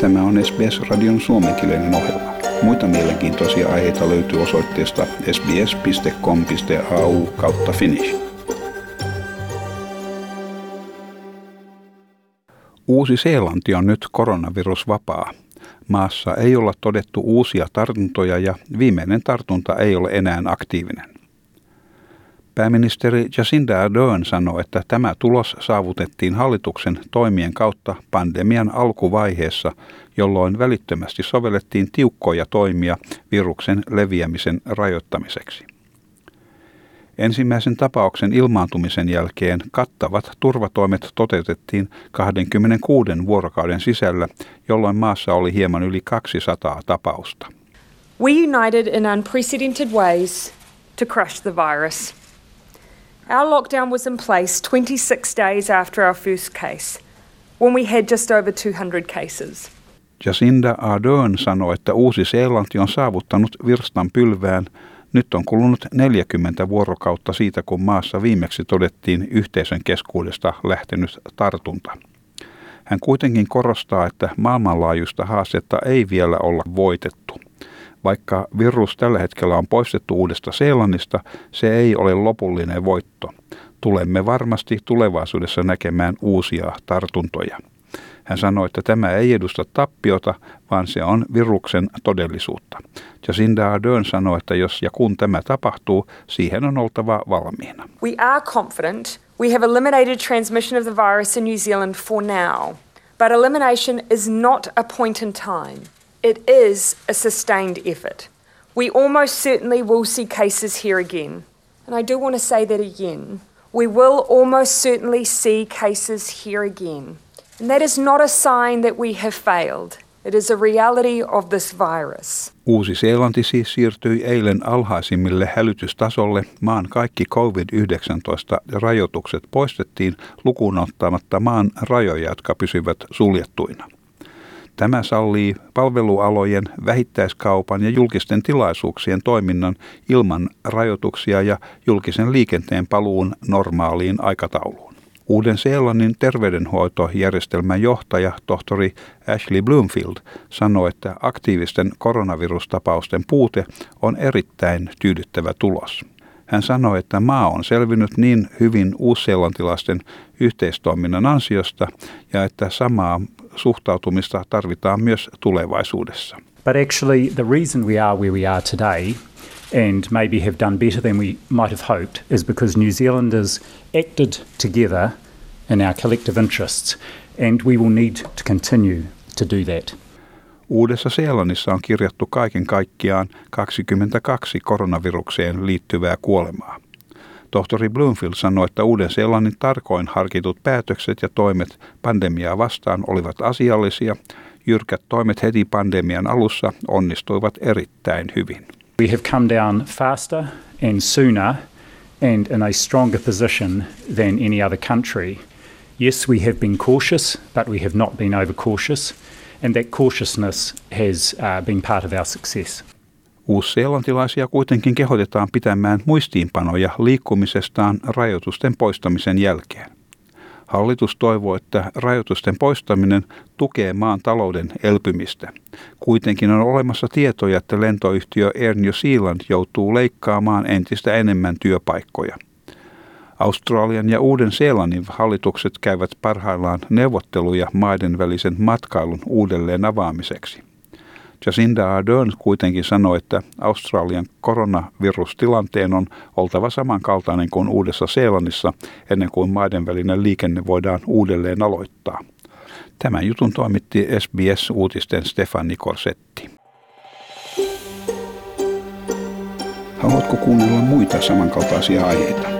Tämä on SBS-radion suomenkielinen ohjelma. Muita mielenkiintoisia aiheita löytyy osoitteesta sbs.com.au kautta finnish. Uusi-Seelanti on nyt koronavirusvapaa. Maassa ei olla todettu uusia tartuntoja ja viimeinen tartunta ei ole enää aktiivinen. Pääministeri Jacinda Ardern sanoi, että tämä tulos saavutettiin hallituksen toimien kautta pandemian alkuvaiheessa, jolloin välittömästi sovellettiin tiukkoja toimia viruksen leviämisen rajoittamiseksi. Ensimmäisen tapauksen ilmaantumisen jälkeen kattavat turvatoimet toteutettiin 26 vuorokauden sisällä, jolloin maassa oli hieman yli 200 tapausta. We united in unprecedented ways to crush the virus. Our lockdown was in place 26 days after our first case, when we had just over 200 cases. Jacinda Ardern sanoi, että Uusi-Seelanti on saavuttanut virstan pylvään nyt on kulunut 40 vuorokautta siitä, kun maassa viimeksi todettiin yhteisön keskuudesta lähtenyt tartunta. Hän kuitenkin korostaa, että maailmanlaajuista haastetta ei vielä olla voitettu. Vaikka virus tällä hetkellä on poistettu uudesta Seelannista, se ei ole lopullinen voitto. Tulemme varmasti tulevaisuudessa näkemään uusia tartuntoja. Hän sanoi, että tämä ei edusta tappiota, vaan se on viruksen todellisuutta. Jacinda Ardern sanoi, että jos ja kun tämä tapahtuu, siihen on oltava valmiina. We are confident we have eliminated transmission of the virus in New Zealand for now. But elimination is not a point in time. It is a sustained effort. We almost certainly will see cases here again. And I do want to say that again. We will almost certainly see cases here again. And that is not a sign that we have failed. It is a reality of this virus. Uusi-Seelanti siis siirtyi eilen alhaisimmille hälytystasolle. Maan kaikki COVID-19-rajoitukset poistettiin lukuun ottamatta maan rajoja, jotka pysyvät suljettuina. Tämä sallii palvelualojen, vähittäiskaupan ja julkisten tilaisuuksien toiminnan ilman rajoituksia ja julkisen liikenteen paluun normaaliin aikatauluun. Uuden-Seelannin terveydenhoitojärjestelmän johtaja tohtori Ashley Bloomfield sanoi, että aktiivisten koronavirustapausten puute on erittäin tyydyttävä tulos. Hän sanoi, että maa on selvinnyt niin hyvin uusseelantilaisten yhteistoiminnan ansiosta ja että samaa suhtautumista tarvitaan myös tulevaisuudessa. But actually the reason we are where we are today and maybe have done better than we might have hoped is because New Zealanders acted together in our collective interests, and we will need to continue to do that. Uudessa Seelannissa on kirjattu kaiken kaikkiaan 22 koronavirukseen liittyvää kuolemaa. Tohtori Bloomfield sanoi, että Uuden-Seelannin tarkoin harkitut päätökset ja toimet pandemiaa vastaan olivat asiallisia. Jyrkät toimet heti pandemian alussa onnistuivat erittäin hyvin. We have come down faster and sooner and in a stronger position than any other country. Yes, we have been cautious, but we have not been overcautious, and that cautiousness has uh, been part of our success. Uusseelantilaisia kuitenkin kehotetaan pitämään muistiinpanoja liikkumisestaan rajoitusten poistamisen jälkeen. Hallitus toivoo, että rajoitusten poistaminen tukee maan talouden elpymistä. Kuitenkin on olemassa tietoja, että lentoyhtiö Air New Zealand joutuu leikkaamaan entistä enemmän työpaikkoja. Australian ja Uuden-Seelannin hallitukset käyvät parhaillaan neuvotteluja maiden välisen matkailun uudelleen avaamiseksi. Jacinda Ardern kuitenkin sanoi, että Australian koronavirustilanteen on oltava samankaltainen kuin Uudessa Seelannissa ennen kuin maiden välinen liikenne voidaan uudelleen aloittaa. Tämän jutun toimitti SBS-uutisten Stefani Korsetti. Haluatko kuunnella muita samankaltaisia aiheita?